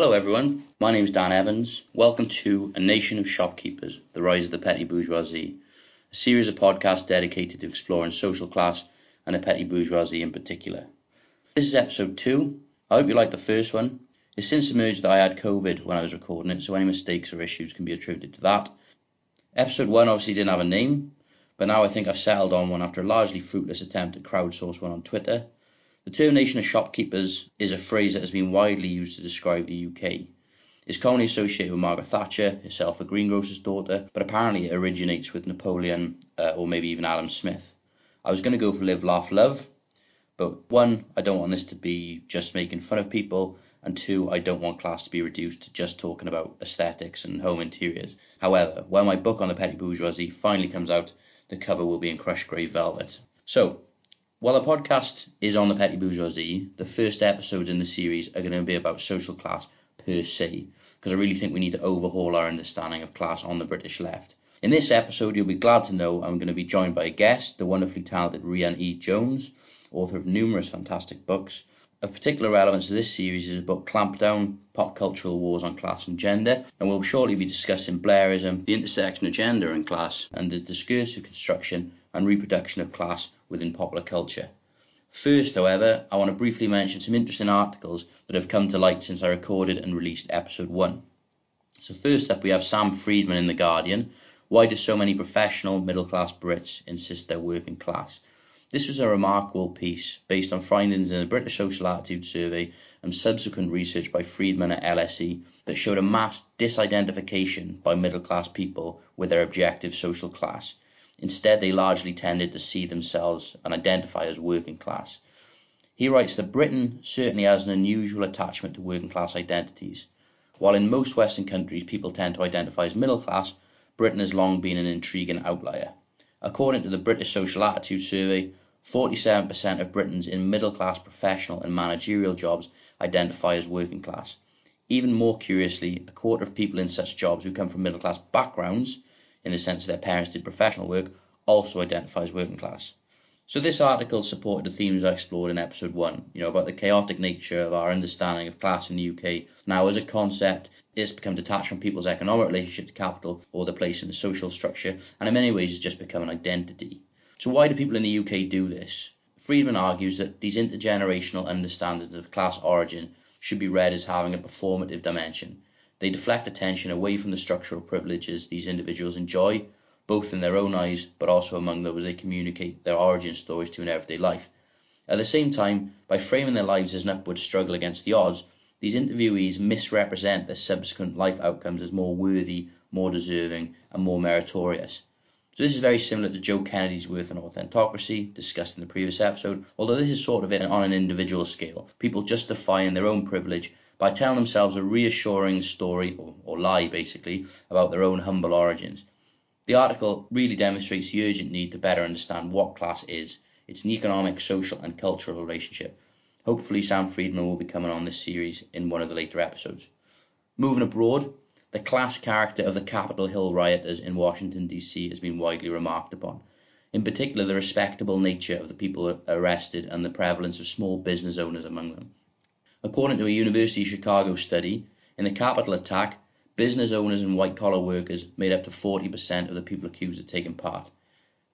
Hello, everyone. My name is Dan Evans. Welcome to A Nation of Shopkeepers The Rise of the Petty Bourgeoisie, a series of podcasts dedicated to exploring social class and the petty bourgeoisie in particular. This is episode two. I hope you liked the first one. It's since emerged that I had COVID when I was recording it, so any mistakes or issues can be attributed to that. Episode one obviously didn't have a name, but now I think I've settled on one after a largely fruitless attempt to crowdsource one on Twitter. The term nation of shopkeepers is a phrase that has been widely used to describe the UK. It's commonly associated with Margaret Thatcher, herself a greengrocer's daughter, but apparently it originates with Napoleon uh, or maybe even Adam Smith. I was going to go for live, laugh, love, but one, I don't want this to be just making fun of people, and two, I don't want class to be reduced to just talking about aesthetics and home interiors. However, when my book on the petty bourgeoisie finally comes out, the cover will be in crushed grey velvet. So, while the podcast is on the petty bourgeoisie, the first episodes in the series are going to be about social class per se, because I really think we need to overhaul our understanding of class on the British left. In this episode, you'll be glad to know I'm going to be joined by a guest, the wonderfully talented Rhian E. Jones, author of numerous fantastic books. Of particular relevance to this series is the book Clampdown Pop Cultural Wars on Class and Gender, and we'll shortly be discussing Blairism, the intersection of gender and class, and the discursive construction and reproduction of class within popular culture. First, however, I want to briefly mention some interesting articles that have come to light since I recorded and released episode 1. So, first up, we have Sam Friedman in The Guardian. Why do so many professional middle class Brits insist they're working class? This was a remarkable piece based on findings in the British Social Attitude Survey and subsequent research by Friedman at LSE that showed a mass disidentification by middle class people with their objective social class. Instead, they largely tended to see themselves and identify as working class. He writes that Britain certainly has an unusual attachment to working class identities. While in most Western countries people tend to identify as middle class, Britain has long been an intriguing outlier. According to the British Social Attitude Survey, 47% of Britons in middle class professional and managerial jobs identify as working class. Even more curiously, a quarter of people in such jobs who come from middle class backgrounds, in the sense that their parents did professional work, also identify as working class. So this article supported the themes I explored in episode one, you know, about the chaotic nature of our understanding of class in the UK. Now, as a concept, it's become detached from people's economic relationship to capital or their place in the social structure, and in many ways it's just become an identity. So why do people in the UK do this? Friedman argues that these intergenerational understandings of class origin should be read as having a performative dimension. They deflect attention away from the structural privileges these individuals enjoy both in their own eyes but also among those they communicate their origin stories to in everyday life. At the same time, by framing their lives as an upward struggle against the odds, these interviewees misrepresent their subsequent life outcomes as more worthy, more deserving, and more meritorious. So this is very similar to Joe Kennedy's worth and authenticity discussed in the previous episode, although this is sort of on an individual scale, people justifying their own privilege by telling themselves a reassuring story, or, or lie basically, about their own humble origins. The article really demonstrates the urgent need to better understand what class is. It's an economic, social, and cultural relationship. Hopefully, Sam Friedman will be coming on this series in one of the later episodes. Moving abroad, the class character of the Capitol Hill rioters in Washington, D.C. has been widely remarked upon. In particular, the respectable nature of the people arrested and the prevalence of small business owners among them. According to a University of Chicago study, in the Capitol attack, business owners and white collar workers made up to 40% of the people accused of taking part.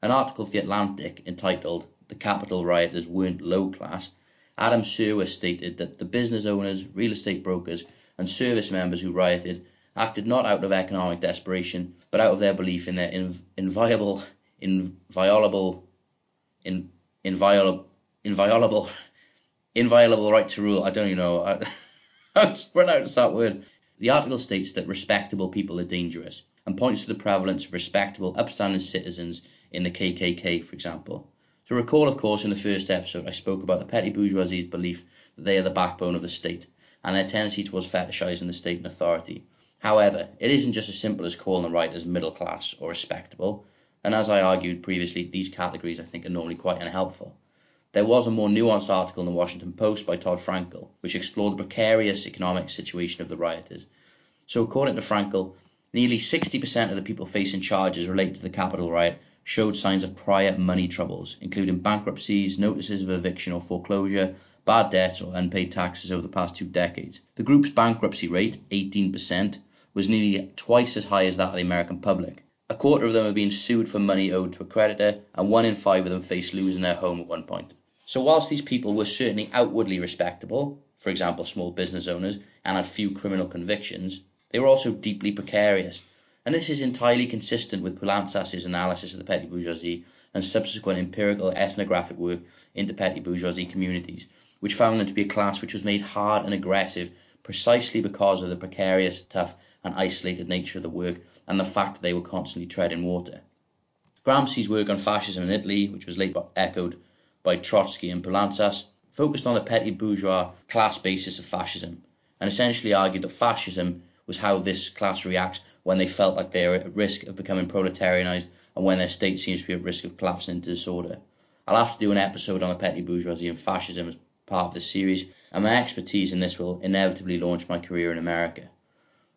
An article for The Atlantic entitled The Capitol Rioters Weren't Low Class, Adam Serwer stated that the business owners, real estate brokers, and service members who rioted acted not out of economic desperation, but out of their belief in their inv- inviolable, inviolable, in, inviolable, inviolable, inviolable right to rule. I don't even know how to pronounce that word. The article states that respectable people are dangerous and points to the prevalence of respectable, upstanding citizens in the KKK, for example. To recall, of course, in the first episode, I spoke about the petty bourgeoisie's belief that they are the backbone of the state and their tendency towards fetishizing the state and authority. However, it isn't just as simple as calling the writers middle class or respectable, and as I argued previously, these categories I think are normally quite unhelpful. There was a more nuanced article in the Washington Post by Todd Frankel, which explored the precarious economic situation of the rioters. So, according to Frankel, nearly 60% of the people facing charges related to the Capitol riot showed signs of prior money troubles, including bankruptcies, notices of eviction or foreclosure, bad debts, or unpaid taxes over the past two decades. The group's bankruptcy rate, 18%, was nearly twice as high as that of the American public. A quarter of them have been sued for money owed to a creditor, and one in five of them faced losing their home at one point. So, whilst these people were certainly outwardly respectable, for example, small business owners, and had few criminal convictions, they were also deeply precarious. And this is entirely consistent with Poulantzas's analysis of the petty bourgeoisie and subsequent empirical ethnographic work into petty bourgeoisie communities, which found them to be a class which was made hard and aggressive precisely because of the precarious, tough, and isolated nature of the work and the fact that they were constantly treading water. Gramsci's work on fascism in Italy, which was later echoed by Trotsky and Poulantzas, focused on the petty bourgeois class basis of fascism and essentially argued that fascism was how this class reacts when they felt like they are at risk of becoming proletarianized and when their state seems to be at risk of collapsing into disorder. I'll have to do an episode on the petty bourgeoisie and fascism as part of this series, and my expertise in this will inevitably launch my career in America.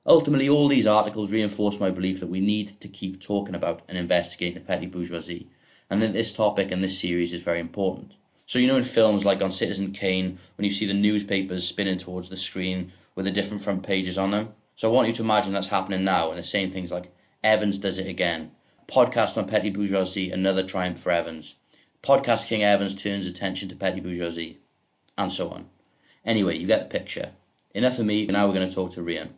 Ultimately, all these articles reinforce my belief that we need to keep talking about and investigating the petty bourgeoisie, and that this topic and this series is very important. So, you know, in films like on Citizen Kane, when you see the newspapers spinning towards the screen with the different front pages on them. So, I want you to imagine that's happening now, and they're saying things like, Evans does it again. Podcast on petty bourgeoisie, another triumph for Evans. Podcast King Evans turns attention to petty bourgeoisie, and so on. Anyway, you get the picture. Enough of me, now we're going to talk to Rhian.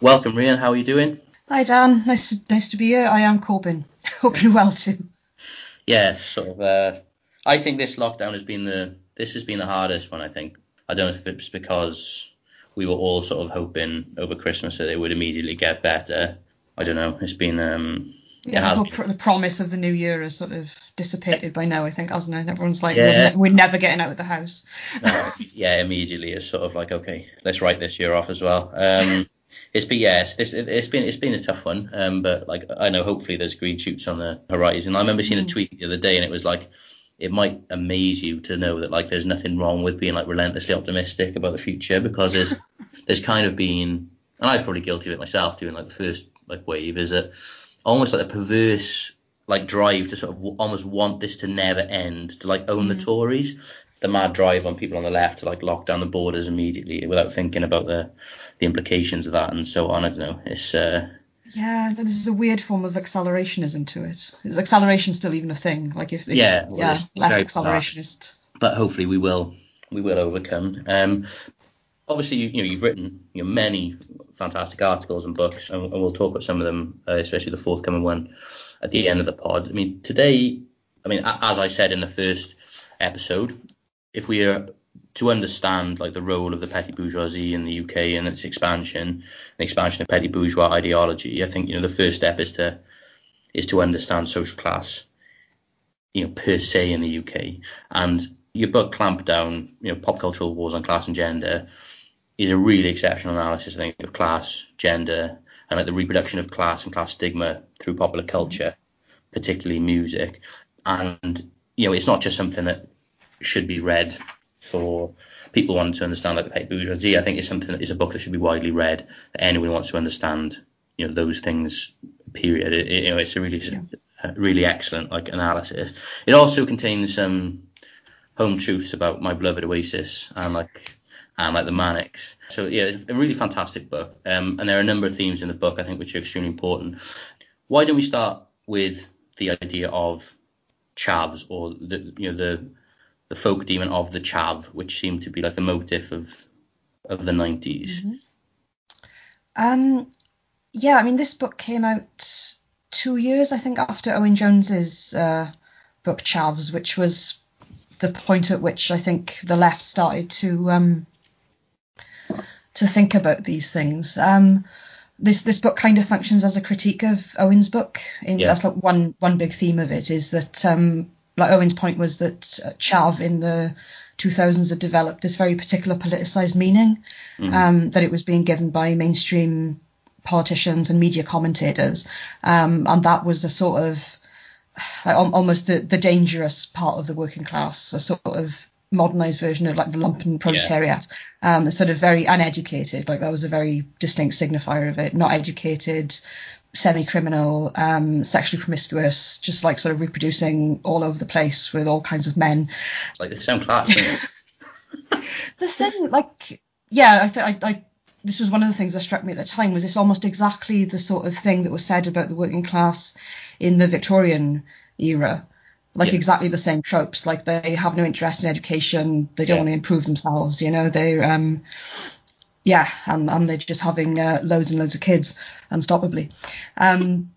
Welcome, Rhian. How are you doing? Hi, Dan. Nice to, nice to be here. I am coping. Hope you're well too. Yeah, sort of. Uh, I think this lockdown has been the this has been the hardest one. I think. I don't know if it's because we were all sort of hoping over Christmas that it would immediately get better. I don't know. It's been um, yeah, the, pr- the, promise of the new year has sort of dissipated by now, I think, hasn't it? Everyone's like, yeah. we're, ne- we're, never getting out of the house. yeah, immediately it's sort of like, okay, let's write this year off as well. Um, it's been yeah, it's, it's been it's been a tough one, um, but like I know hopefully there's green shoots on the horizon. I remember seeing mm. a tweet the other day, and it was like, it might amaze you to know that like there's nothing wrong with being like relentlessly optimistic about the future because there's there's kind of been, and I was probably guilty of it myself doing like the first like wave, is that almost like a perverse like drive to sort of almost want this to never end, to like own mm. the Tories, the mad drive on people on the left to like lock down the borders immediately without thinking about the the implications of that and so on. I don't know. It's uh, yeah, this is a weird form of accelerationism to it. Is acceleration still even a thing? Like if, if yeah, well, yeah, left accelerationist. But hopefully we will we will overcome. Um, obviously you, you know you've written you know, many fantastic articles and books, and, and we'll talk about some of them, uh, especially the forthcoming one at the end of the pod. I mean, today, I mean, as I said in the first episode, if we are to understand like the role of the petty bourgeoisie in the UK and its expansion, the expansion of petty bourgeois ideology, I think you know the first step is to is to understand social class, you know, per se in the UK. And your book Clampdown, you know, pop cultural wars on class and gender, is a really exceptional analysis, I think, of class, gender, and like the reproduction of class and class stigma through popular culture, particularly music. And you know, it's not just something that should be read for people wanting to understand like the petty bourgeoisie. I think it's something that is a book that should be widely read for anyone wants to understand, you know, those things. Period. It, it, you know, it's a really, yeah. Uh, really excellent like analysis. It also contains some home truths about my beloved Oasis and like and like the Manics. So yeah, it's a really fantastic book. Um, and there are a number of themes in the book I think which are extremely important. Why don't we start with the idea of chavs or the you know the the folk demon of the chav, which seemed to be like the motif of of the 90s. Mm-hmm. Um, yeah, I mean this book came out two years I think after Owen Jones's uh, book Chavs, which was the point at which I think the left started to um, to think about these things. Um, this this book kind of functions as a critique of Owen's book. In, yeah. That's like one one big theme of it is that um, like Owen's point was that uh, Chav in the 2000s had developed this very particular politicized meaning mm-hmm. um, that it was being given by mainstream politicians and media commentators, um, and that was a sort of like, almost the, the dangerous part of the working class, a sort of modernized version of like the lumpen proletariat, yeah. um, sort of very uneducated. Like that was a very distinct signifier of it. Not educated, semi-criminal, um, sexually promiscuous, just like sort of reproducing all over the place with all kinds of men. Like the same class. the thing, like, yeah, I, th- I, I, this was one of the things that struck me at the time was it's almost exactly the sort of thing that was said about the working class in the Victorian era like yeah. exactly the same tropes. Like they have no interest in education. They don't yeah. want to improve themselves. You know, they're um, yeah, and and they're just having uh, loads and loads of kids unstoppably. Um,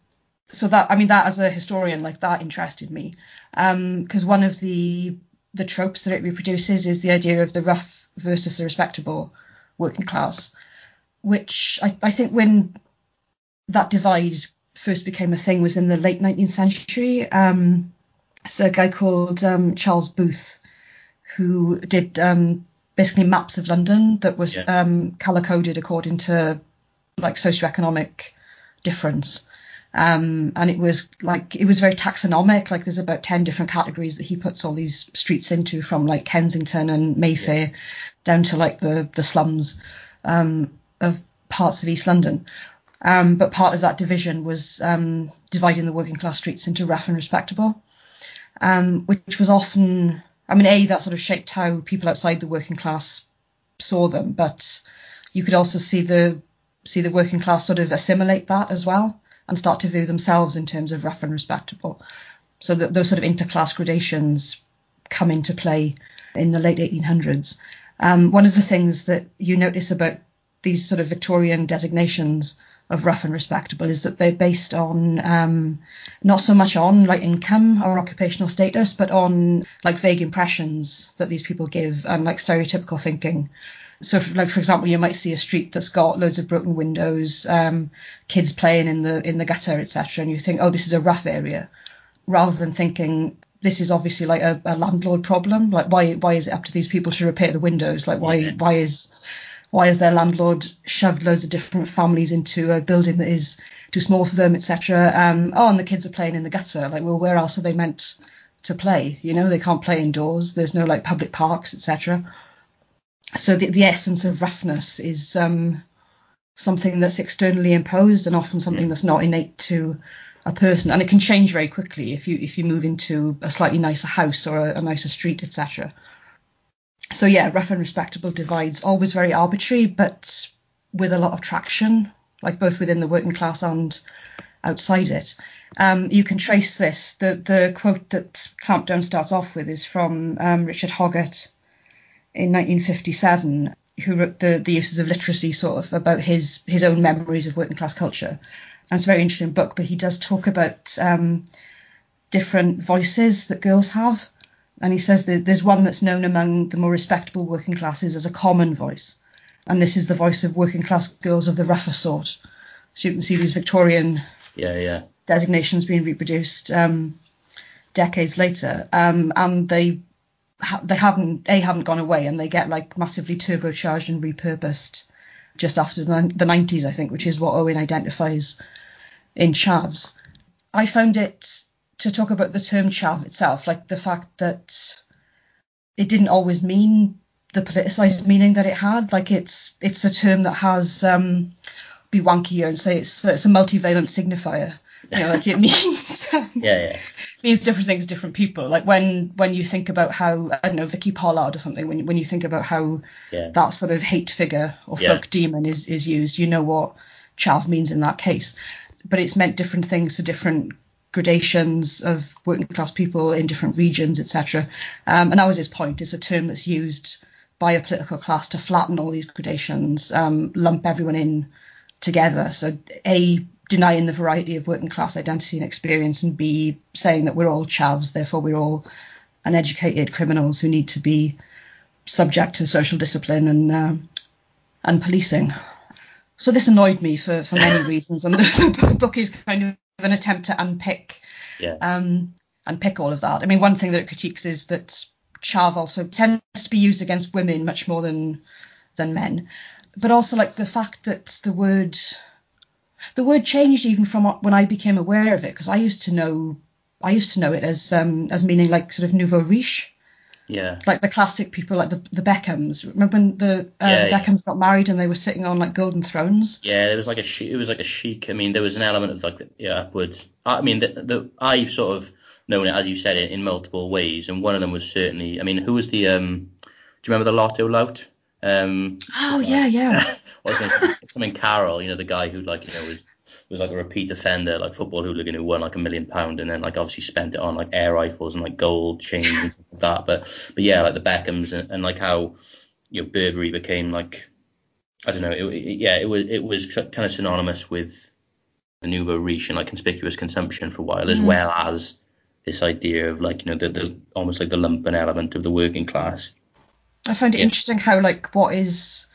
so that I mean that as a historian, like that interested me Um. because um, one of the the tropes that it reproduces is the idea of the rough versus the respectable working class, which I, I think when that divide first became a thing was in the late 19th century. Um, it's a guy called um, Charles Booth who did um, basically maps of London that was yeah. um, color coded according to like socioeconomic difference. Um, and it was like it was very taxonomic. Like there's about ten different categories that he puts all these streets into, from like Kensington and Mayfair yeah. down to like the the slums um, of parts of East London. Um, but part of that division was um, dividing the working class streets into rough and respectable um, which was often, I mean, A, that sort of shaped how people outside the working class saw them, but you could also see the see the working class sort of assimilate that as well and start to view themselves in terms of rough and respectable. So that those sort of interclass gradations come into play in the late 1800s. Um, one of the things that you notice about these sort of Victorian designations of rough and respectable is that they're based on um, not so much on like income or occupational status, but on like vague impressions that these people give and like stereotypical thinking. So, for, like for example, you might see a street that's got loads of broken windows, um, kids playing in the in the gutter, etc., and you think, oh, this is a rough area, rather than thinking this is obviously like a, a landlord problem. Like, why why is it up to these people to repair the windows? Like, why yeah. why is why has their landlord shoved loads of different families into a building that is too small for them, etc. Um, oh, and the kids are playing in the gutter. Like, well, where else are they meant to play? You know, they can't play indoors. There's no like public parks, etc. So the, the essence of roughness is um, something that's externally imposed and often something that's not innate to a person, and it can change very quickly if you if you move into a slightly nicer house or a, a nicer street, etc so yeah, rough and respectable divides always very arbitrary, but with a lot of traction, like both within the working class and outside it. Um, you can trace this. The the quote that Clampdown starts off with is from um, Richard Hoggart in 1957, who wrote the the uses of literacy, sort of about his his own memories of working class culture. And it's a very interesting book, but he does talk about um, different voices that girls have and he says there's one that's known among the more respectable working classes as a common voice, and this is the voice of working class girls of the rougher sort. So you can see these Victorian yeah, yeah. designations being reproduced um, decades later, um, and they ha- they haven't a haven't gone away, and they get like massively turbocharged and repurposed just after the, the 90s, I think, which is what Owen identifies in Chavs. I found it to talk about the term chav itself, like the fact that it didn't always mean the politicized meaning that it had. Like it's it's a term that has um, be wonky and say it's it's a multivalent signifier. You know, like it means yeah yeah means different things to different people. Like when when you think about how I don't know Vicky Pollard or something, when when you think about how yeah. that sort of hate figure or yeah. folk demon is is used, you know what chav means in that case. But it's meant different things to different gradations of working class people in different regions, etc. Um, and that was his point. It's a term that's used by a political class to flatten all these gradations, um, lump everyone in together. So a denying the variety of working class identity and experience, and b saying that we're all chavs, therefore we're all uneducated criminals who need to be subject to social discipline and uh, and policing. So this annoyed me for, for many reasons, and the, book is kind of an attempt to unpick yeah. um, unpick all of that. I mean, one thing that it critiques is that chav also tends to be used against women much more than than men, but also like the fact that the word the word changed even from when I became aware of it because I used to know I used to know it as um, as meaning like sort of nouveau riche, Yeah. Like the classic people, like the the Beckhams. Remember when the, uh, Yeah, the yeah. Beckhams got married and they were sitting on like golden thrones? Yeah, there was like a chic, it was like a chic. I mean, there was an element of like yeah, upward. I mean, the, the I've sort of known it as you said it in multiple ways, and one of them was certainly. I mean, who was the um? Do you remember the Lotto Lout? Um, Oh yeah, yeah. what's his name? Something Carroll, you know, the guy who like you know was was like a repeat offender, like football hooligan who won like a million pound and then like obviously spent it on like air rifles and like gold chains and stuff like that. But but yeah, like the Beckhams and, and like how you know Burberry became like I don't know, it, it, yeah, it was it was kind of synonymous with the nouveau riche and like conspicuous consumption for a while, as Mm. well as this idea of like you know the, the almost like the lumpen element of the working class. I find it Yeah. interesting how like what is.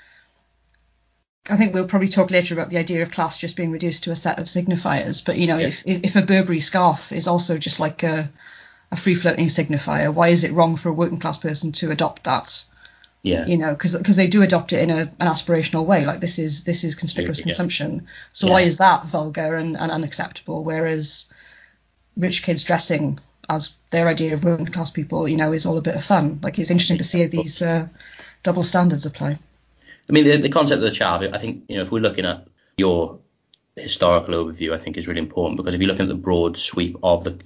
I think we'll probably talk later about the idea of class just being reduced to a set of signifiers. But you know, if if a Burberry scarf is also just like a a free floating signifier, why is it wrong for a working class person to adopt that? Yeah, you know, because they do adopt it in a, an aspirational way. Like this is this is conspicuous Yeah. consumption. So Yeah. why is that vulgar and, and unacceptable? Whereas rich kids dressing as their idea of working class people, you know, is all a bit of fun. Like it's interesting to see these uh, double standards apply. I mean, the, the concept of the chav, I think, you know, if we're looking at your historical overview, I think is really important because if you're looking at the broad sweep of the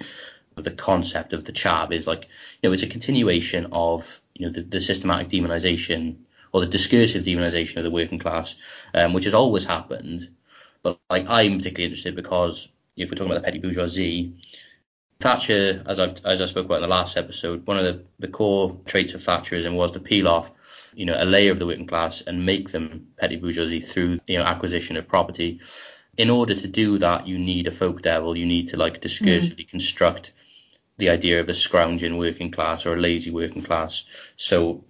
of the concept of the chav, is like, you know, it's a continuation of, you know, the, the systematic demonization or the discursive demonization of the working class, um, which has always happened. But like, I'm particularly interested because if we're talking about the petty bourgeoisie, Thatcher, as I've as I spoke about in the last episode, one of the, the core traits of Thatcherism was to peel off, you know, a layer of the working class and make them petty bourgeoisie through, you know, acquisition of property. In order to do that, you need a folk devil. You need to like discursively construct the idea of a scrounging working class or a lazy working class. So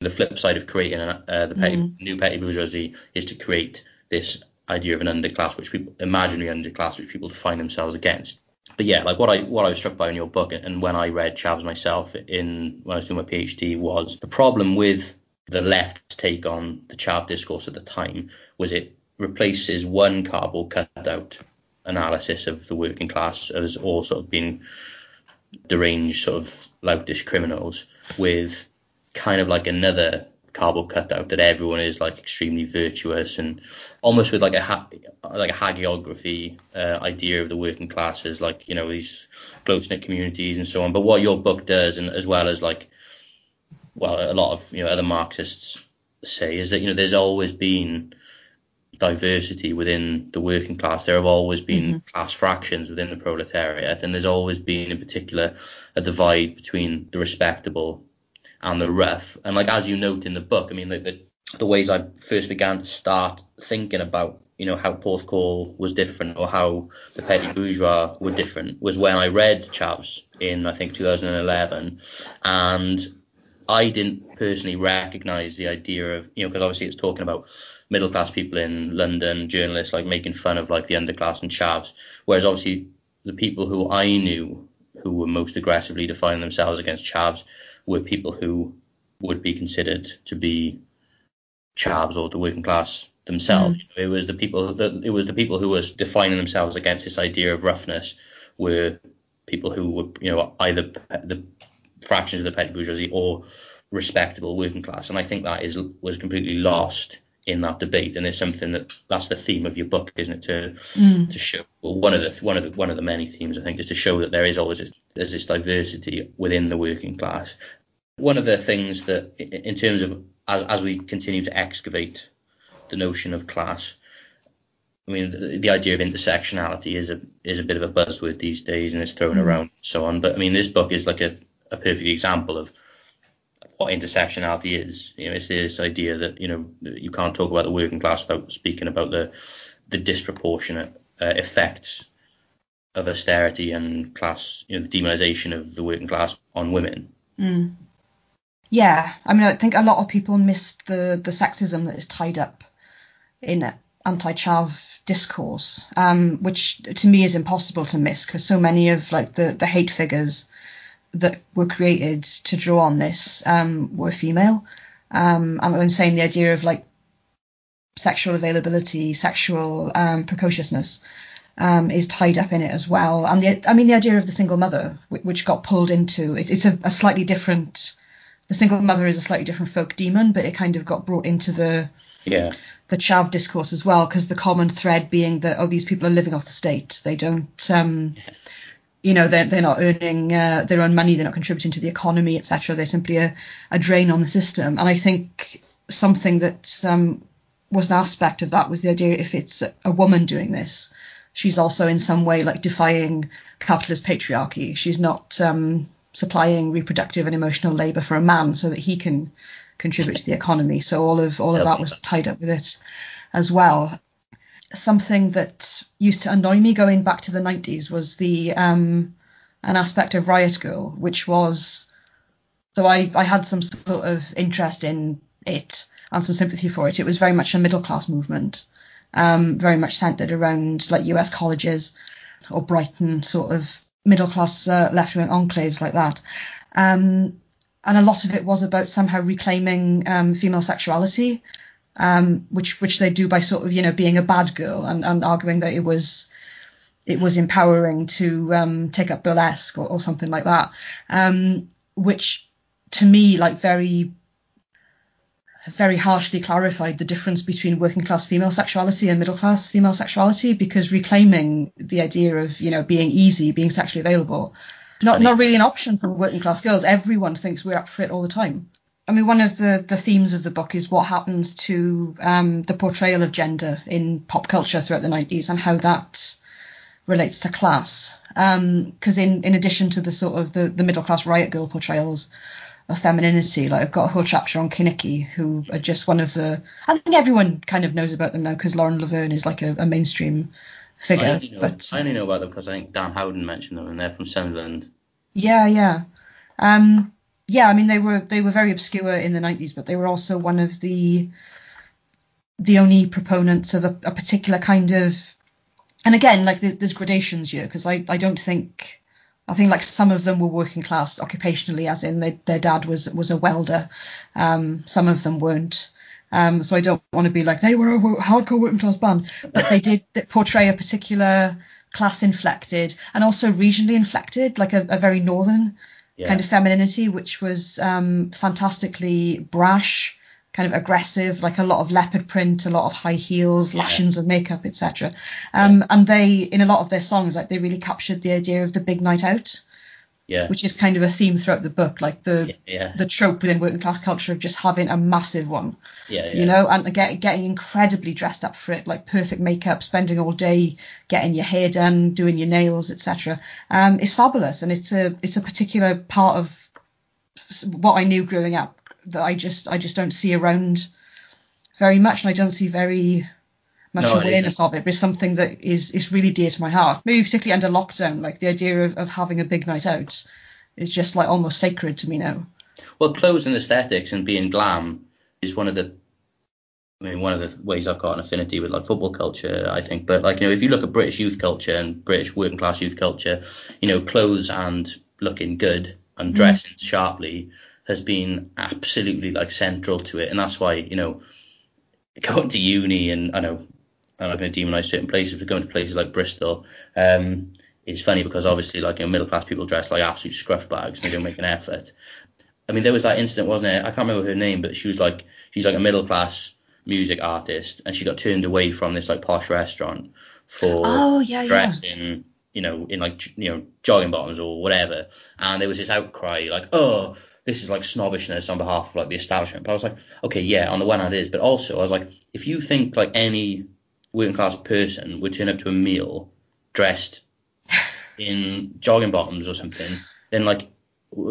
the flip side of creating an, uh, the petty, new petty bourgeoisie is to create this idea of an underclass, which people imaginary underclass, which people define themselves against. But yeah, like what I what I was struck by in your book, and when I read Chavs myself in when I was doing my PhD, was the problem with the left's take on the Chav discourse at the time was it replaces one cardboard cutout analysis of the working class as all sort of being deranged sort of loutish criminals with kind of like another cardboard cutout that everyone is like extremely virtuous and almost with like a ha- like a hagiography uh, idea of the working classes like you know these close knit communities and so on. But what your book does and as well as like well a lot of you know other marxists say is that you know there's always been diversity within the working class. There have always been mm-hmm. class fractions within the proletariat, and there's always been, in particular, a divide between the respectable and the rough. And like as you note in the book, I mean, like the, the ways I first began to start thinking about, you know, how Porthcawl was different or how the petty bourgeois were different was when I read Chavs in I think 2011, and I didn't personally recognise the idea of, you know, because obviously it's talking about middle class people in London, journalists like making fun of like the underclass and chavs, whereas obviously the people who I knew who were most aggressively defining themselves against chavs were people who would be considered to be chavs or the working class themselves. Mm-hmm. It was the people that it was the people who was defining themselves against this idea of roughness were people who were you know either the fractions of the petty bourgeoisie or respectable working class, and I think that is was completely lost in that debate, and it's something that that's the theme of your book, isn't it? To Mm. to show well, one of the one of the one of the many themes I think is to show that there is always this, there's this diversity within the working class. One of the things that in terms of as as we continue to excavate the notion of class, I mean the, the idea of intersectionality is a is a bit of a buzzword these days and it's thrown Mm. around and so on. But I mean this book is like a, a perfect example of what intersectionality is. You know, it's this idea that you know you can't talk about the working class without speaking about the the disproportionate uh, effects of austerity and class, you know, the demonization of the working class on women. Mm. Yeah, I mean, I think a lot of people missed the the sexism that is tied up in anti-chav discourse, um, which to me is impossible to miss because so many of like the the hate figures that were created to draw on this um, were female. Um, and I'm saying the idea of like sexual availability, sexual um, precociousness um, is tied up in it as well. And the, I mean, the idea of the single mother, which got pulled into, it, it's a, a slightly different the single mother is a slightly different folk demon, but it kind of got brought into the Yeah. the chav discourse as well, because the common thread being that oh these people are living off the state, they don't um, you know they're they're not earning uh, their own money, they're not contributing to the economy, etc. They're simply a, a drain on the system, and I think something that um, was an aspect of that was the idea if it's a woman doing this, she's also in some way like defying capitalist patriarchy. She's not um, supplying reproductive and emotional labour for a man so that he can contribute to the economy. So all of all of that was tied up with it as well. Something that used to annoy me going back to the 90s was the um, an aspect of Riot Grrrl, which was so I, I had some sort of interest in it and some sympathy for it. It was very much a middle class movement, um, very much centered around like US colleges or Brighton sort of middle class uh, left wing enclaves like that. Um, and a lot of it was about somehow reclaiming um, female sexuality, um, which which they do by sort of you know being a bad girl and, and arguing that it was it was empowering to um, take up burlesque or, or something like that, um, which to me like very very harshly clarified the difference between working class female sexuality and middle class female sexuality because reclaiming the idea of you know being easy being sexually available not not really an option for working class girls. Everyone thinks we're up for it all the time I mean, one of the, the themes of the book is what happens to um, the portrayal of gender in pop culture throughout the 90s and how that relates to class. Because um, in, in addition to the sort of the, the middle class riot girl portrayals of femininity, like I've got a whole chapter on Kenickie, who are just one of the. I think everyone kind of knows about them now because Lauren Laverne is like a, a mainstream figure. I only, know, but I only know about them because I think Dan Howden mentioned them, and they're from Sunderland. Yeah, yeah. Um, yeah, I mean they were they were very obscure in the 90s, but they were also one of the the only proponents of a, a particular kind of. And again, like there's, there's gradations here because I I don't think I think like some of them were working class occupationally, as in they, their dad was was a welder. Um, some of them weren't. Um, so I don't want to be like they were a hardcore working class band, but they did portray a particular class inflected and also regionally inflected, like a, a very northern Yeah. kind of femininity, which was um, fantastically brash, kind of aggressive, like a lot of leopard print, a lot of high heels, Yeah. lashings of makeup, etc. Um, And they, in a lot of their songs, like they really captured the idea of the big night out, Yeah. which is kind of a theme throughout the book, like the yeah. the trope within working class culture of just having a massive one yeah. Yeah. you know, and get, getting incredibly dressed up for it, like perfect makeup, spending all day getting your hair done, doing your nails, etc. Um, it's fabulous, and it's a it's a particular part of what I knew growing up that I just I just don't see around very much, and I don't see very much No, awareness of it. But it's something that is is really dear to my heart. Maybe particularly under lockdown, like the idea of, of having a big night out is just like almost sacred to me now. Well, clothes and aesthetics and being glam is one of the, I mean, one of the ways I've got an affinity with like football culture, I think. But like, you know, if you look at British youth culture and British working class youth culture, you know, clothes and looking good and mm. dressing sharply has been absolutely like central to it, and that's why you know, going to uni and I know I'm not going to demonize certain places, but going to places like Bristol. Um, it's funny because obviously, like you know, middle class people dress like absolute scruff bags and they don't make an effort. I mean, there was that incident, wasn't it? I can't remember her name, but she was like, she's like a middle class music artist, and she got turned away from this like posh restaurant for Oh, yeah, yeah. dressing, you know, in like you know jogging bottoms or whatever. And there was this outcry like, oh, this is like snobbishness on behalf of like the establishment. But I was like, okay, yeah, on the one hand it is, but also I was like, if you think like any working class person would turn up to a meal dressed in jogging bottoms or something, then like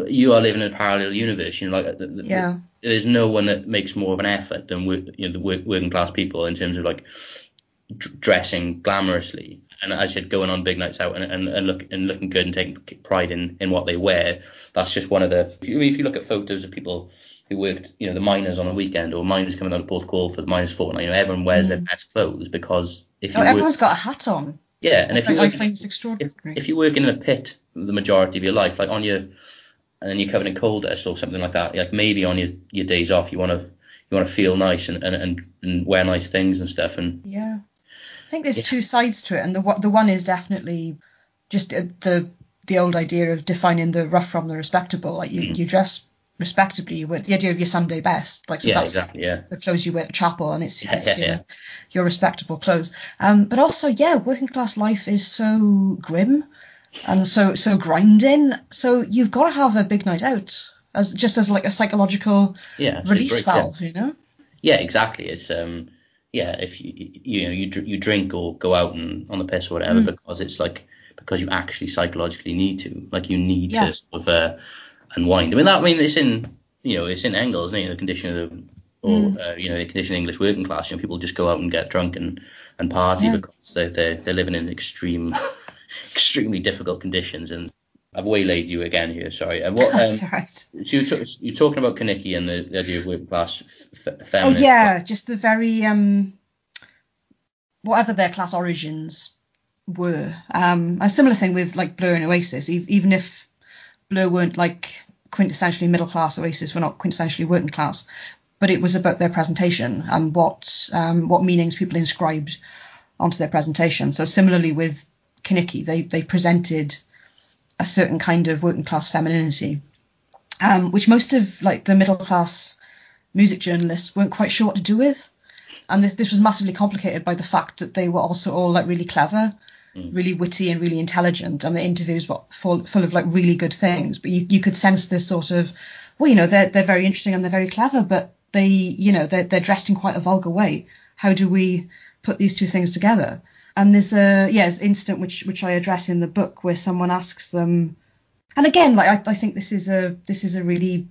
you are living in a parallel universe. You know, like the, the, Yeah. there's no one that makes more of an effort than work, you know the work, working class people in terms of like d- dressing glamorously and as I said going on big nights out and, and, and look and looking good and taking pride in, in what they wear. That's just one of the. If you, if you look at photos of people who worked, you know, the miners on a weekend or miners coming out of Porthcawl for the miners fortnight, you know, everyone wears their best clothes because if you Oh, work, everyone's got a hat on. yeah, and if you I work, find it's if, extraordinary. if you work in a pit the majority of your life, like on your, and then you're covered in coal dust or something like that, like maybe on your, your days off you want to you want to feel nice and, and, and, and wear nice things and stuff and yeah, I think there's Yeah. two sides to it, and the one- the one is definitely just uh, the the old idea of defining the rough from the respectable. Like you, Mm. you dress respectably wear the idea of your Sunday best. Like so yeah, that's exactly. Yeah, the clothes you wear to chapel and it's, Yeah, it's your, your respectable clothes. Um, but also, yeah, working class life is so grim and so so grinding. So you've got to have a big night out as just as like a psychological yeah. release break- valve, you know? Yeah, exactly. It's um, yeah, if you you know you you drink or go out and on the piss or whatever Mm. because it's like because you actually psychologically need to, like you need to sort of uh, unwind. I mean that I mean it's in you know it's in Engels, isn't it? The condition of the or Mm. uh, you know the condition of English working class. You know people just go out and get drunk and and party Yeah. because they they they're living in extreme, extremely difficult conditions. And I've waylaid you again here. Sorry. And what um, right. so you t- you're talking about Kenickie and the, the idea of working class f- Oh yeah, just the very um, whatever their class origins were. Um, a similar thing with like Blur and Oasis. ev- Even if Blur weren't like quintessentially middle class, Oasis were not quintessentially working class. But it was about their presentation and what um, what meanings people inscribed onto their presentation. So similarly with Kenickie, they they presented a certain kind of working class femininity, um, which most of like the middle class music journalists weren't quite sure what to do with. And this, this was massively complicated by the fact that they were also all like really clever, really witty and really intelligent, and the interviews were full, full of like really good things. But you, you could sense this sort of, well, you know, they're they're very interesting and they're very clever, but they, you know, they're they're dressed in quite a vulgar way. How do we put these two things together? And there's a yeah, incident which which I address in the book where someone asks them, and again, like I, I think this is a this is a really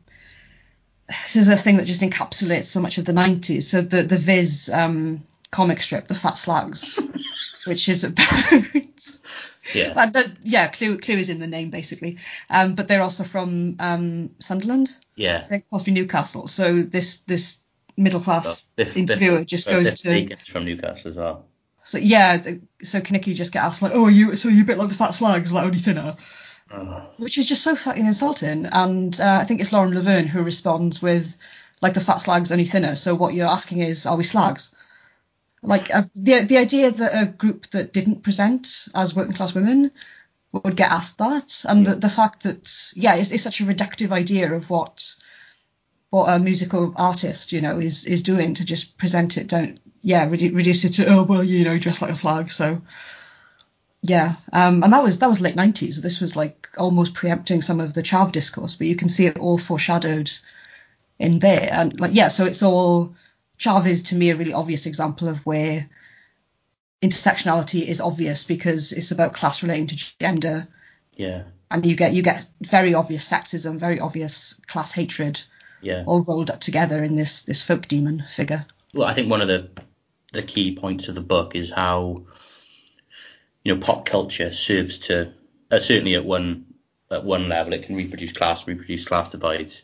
this is a thing that just encapsulates so much of the 90s. So the the Viz um, comic strip, the Fat Slags, which is about Yeah. But yeah, Clue Clue is in the name basically. Um, but they're also from um, Sunderland, Yeah. think possibly Newcastle. So this this middle class Biff- Biff- interviewer just uh, goes Biff to from Newcastle as well. so yeah, so Kenickie just get asked like, oh, you so you a bit like the Fat Slags, like only thinner Oh, which is just so fucking insulting. And uh, I think it's Lauren Laverne who responds with, like, the fat slag's only thinner. So what you're asking is, are we slags? Like uh, the the idea that a group that didn't present as working class women would get asked that, and the, the fact that yeah, it's, it's such a reductive idea of what what a musical artist you know is is doing to just present it don't yeah redu- reduce it to oh well you know dress like a slag so yeah, um, and that was that was late nineties. This was like almost preempting some of the Chav discourse, but you can see it all foreshadowed in there. And like yeah, so it's all Chav is to me a really obvious example of where intersectionality is obvious because it's about class relating to gender, yeah. and you get you get very obvious sexism, very obvious class hatred, Yeah. all rolled up together in this this folk demon figure. Well, I think one of the the key points of the book is how you know pop culture serves to uh, certainly at one at one level it can reproduce class, reproduce class divides,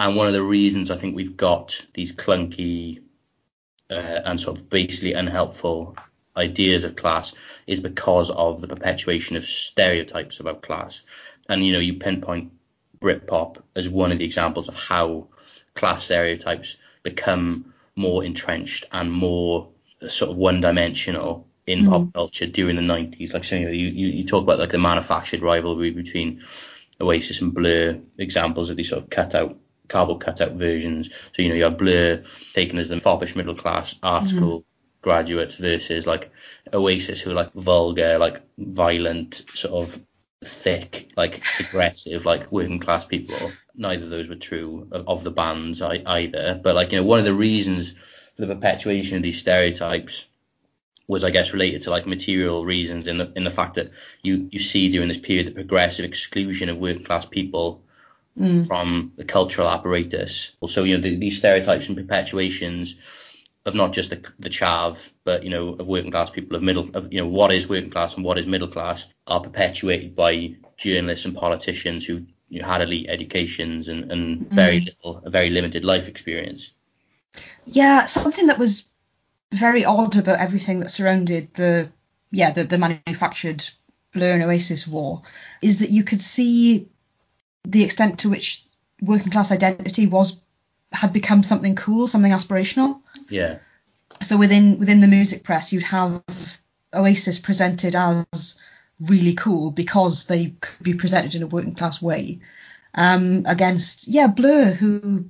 and one of the reasons I think we've got these clunky uh, and sort of basically unhelpful ideas of class is because of the perpetuation of stereotypes about class. And you know, you pinpoint Britpop as one of the examples of how class stereotypes become more entrenched and more uh, sort of one-dimensional in pop culture during the 90s. Like, so you, know, you you talk about like the manufactured rivalry between Oasis and Blur, examples of these sort of cutout cardboard cutout versions. So you know you have Blur taken as the foppish middle class art mm-hmm. school graduates versus like Oasis who are like vulgar, like violent, sort of thick, like aggressive, like working class people. Neither of those were true of, of the bands I, either. But like you know one of the reasons for the perpetuation of these stereotypes was I guess related to like material reasons in the in the fact that you you see during this period the progressive exclusion of working class people Mm. from the cultural apparatus. So you know the, these stereotypes and perpetuations of not just the the chav, but you know of working class people of middle of you know what is working class and what is middle class are perpetuated by journalists and politicians who you know, had elite educations and, and mm. very little a very limited life experience. Yeah, something that was very odd about everything that surrounded the yeah the, the manufactured Blur and Oasis war is that you could see the extent to which working class identity was had become something cool, something aspirational. Yeah, So within within the music press, you'd have Oasis presented as really cool because they could be presented in a working class way, um, against yeah Blur, who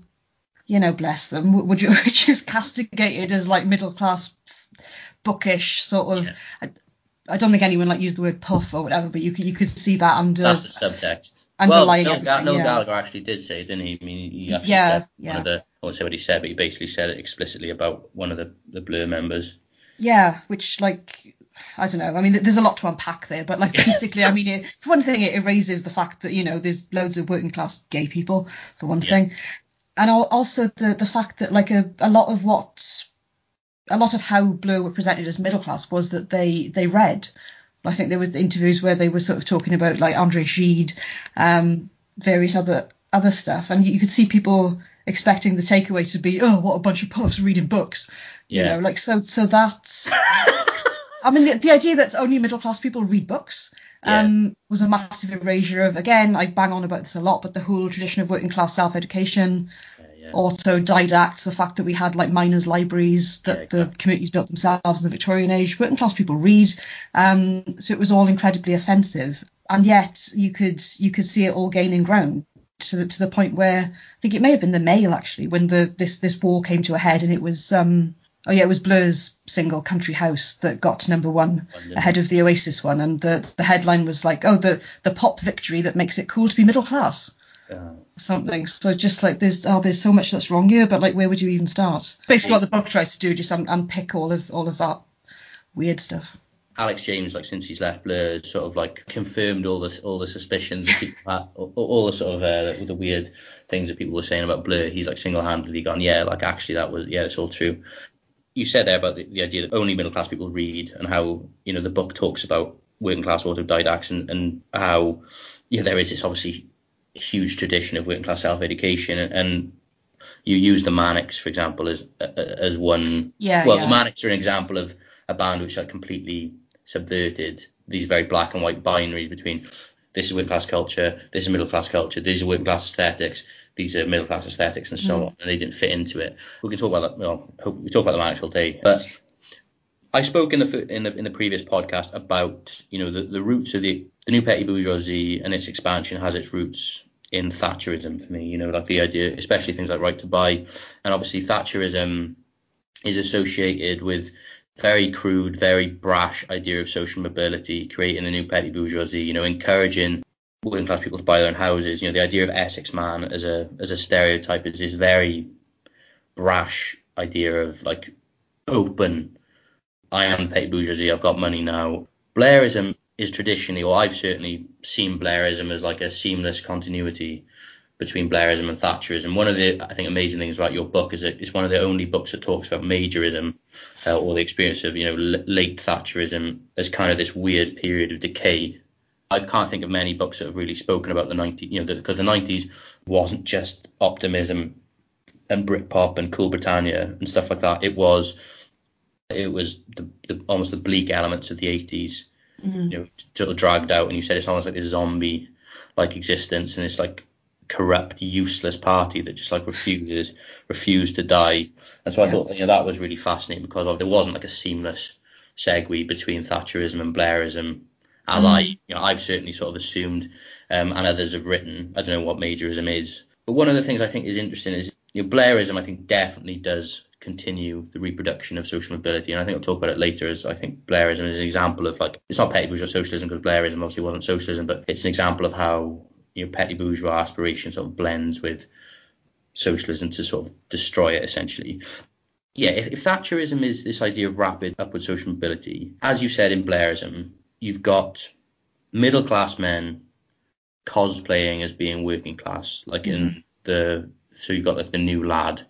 you know bless them, would you is castigated as like middle class bookish sort of. Yeah. I, I don't think anyone like used the word puff or whatever, but you could you could see that under That's the subtext. Underlying well, Noel, yeah. Gallagher actually did say, didn't he? I mean, he actually Yeah, said yeah. one of the, I won't say what he said, but he basically said it explicitly about one of the, the Blur members. Yeah, which like I don't know. I mean, there's a lot to unpack there, but like basically, I mean, it, for one thing, it erases the fact that you know there's loads of working class gay people, for one Yeah. thing, and also the the fact that like a, a lot of what a lot of how Blur were presented as middle class was that they they read. I think there were interviews where they were sort of talking about like Andre Gide, um, various other other stuff, and you, could see people expecting the takeaway to be, oh, what a bunch of puffs reading books, you know, like so so that I mean, the, the idea that only middle class people read books um, was a massive erasure of, again, I bang on about this a lot, but the whole tradition of working class self education, Yeah, yeah. autodidacts, the fact that we had like miners' libraries that Yeah, exactly. the communities built themselves in the Victorian age, working class people read. Um, so it was all incredibly offensive. And yet you could you could see it all gaining ground to the, to the point where I think it may have been the Mail actually when the this this war came to a head and it was um oh yeah it was Blur's single Country House that got to number one London. ahead of the Oasis one and the the headline was like oh the the pop victory that makes it cool to be middle class Uh, something so just like there's oh there's so much that's wrong here but like where would you even start basically what the book tries to do just un- unpick all of all of that weird stuff Alex James, like since he's left Blur, sort of like confirmed all this, all the suspicions that people had, all, all the sort of uh, the weird things that people were saying about Blur. He's like single-handedly gone, yeah, like actually that was, yeah, it's all true. You said there about the, the idea that only middle class people read and how you know the book talks about working class autodidacts and, and how yeah there is this obviously huge tradition of working class self-education and, and you use the Manics for example as as one Yeah, well yeah. the Manics are an example of a band which like completely subverted these very black and white binaries between this is working class culture, this is middle class culture, these are working class aesthetics, these are middle class aesthetics, and so mm. on. And they didn't fit into it. We can talk about that. Well, we talk about the Manics all day, but I spoke in the in the in the previous podcast about you know the, the roots of the the new petty bourgeoisie and its expansion has its roots in Thatcherism for me. You know, like the idea, especially things like right to buy, and obviously Thatcherism is associated with very crude, very brash idea of social mobility, creating a new petty bourgeoisie. You know, encouraging working class people to buy their own houses. You know, the idea of Essex man as a as a stereotype is this very brash idea of like open I am petty bourgeoisie. I've got money now. Blairism is traditionally, or I've certainly seen Blairism as like a seamless continuity between Blairism and Thatcherism. One of the, I think, amazing things about your book is it's one of the only books that talks about Majorism uh, or the experience of, you know, l- late Thatcherism as kind of this weird period of decay. I can't think of many books that have really spoken about the 90s, you know, because the 90s wasn't just optimism and Britpop and Cool Britannia and stuff like that. It was it was the, the almost the bleak elements of the 80s you know sort of dragged out and you said it's almost like this zombie like existence and it's like corrupt useless party that just like refuses refused to die. And so I Yeah. thought you know that was really fascinating because of, there wasn't like a seamless segue between Thatcherism and Blairism as I you know I've certainly sort of assumed um, and others have written. I don't know what Majorism is. But one of the things I think is interesting is you know, Blairism I think definitely does continue the reproduction of social mobility and I think I'll talk about it later as I think Blairism is an example of like it's not petty bourgeois socialism because Blairism obviously wasn't socialism but it's an example of how you know petty bourgeois aspiration sort of blends with socialism to sort of destroy it essentially. Yeah, if, if Thatcherism is this idea of rapid upward social mobility, as you said in Blairism, you've got middle class men cosplaying as being working class, like in mm-hmm. the so you've got like the new lad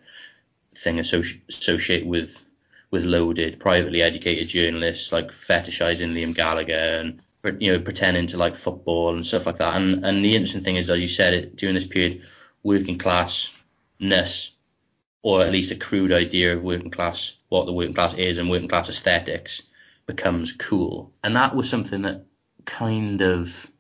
thing associ- associated with with loaded privately educated journalists like fetishizing Liam Gallagher and you know pretending to like football and stuff like that. And and the interesting thing is, as you said, it during this period, working classness or at least a crude idea of working class, what the working class is and working class aesthetics becomes cool. And that was something that kind of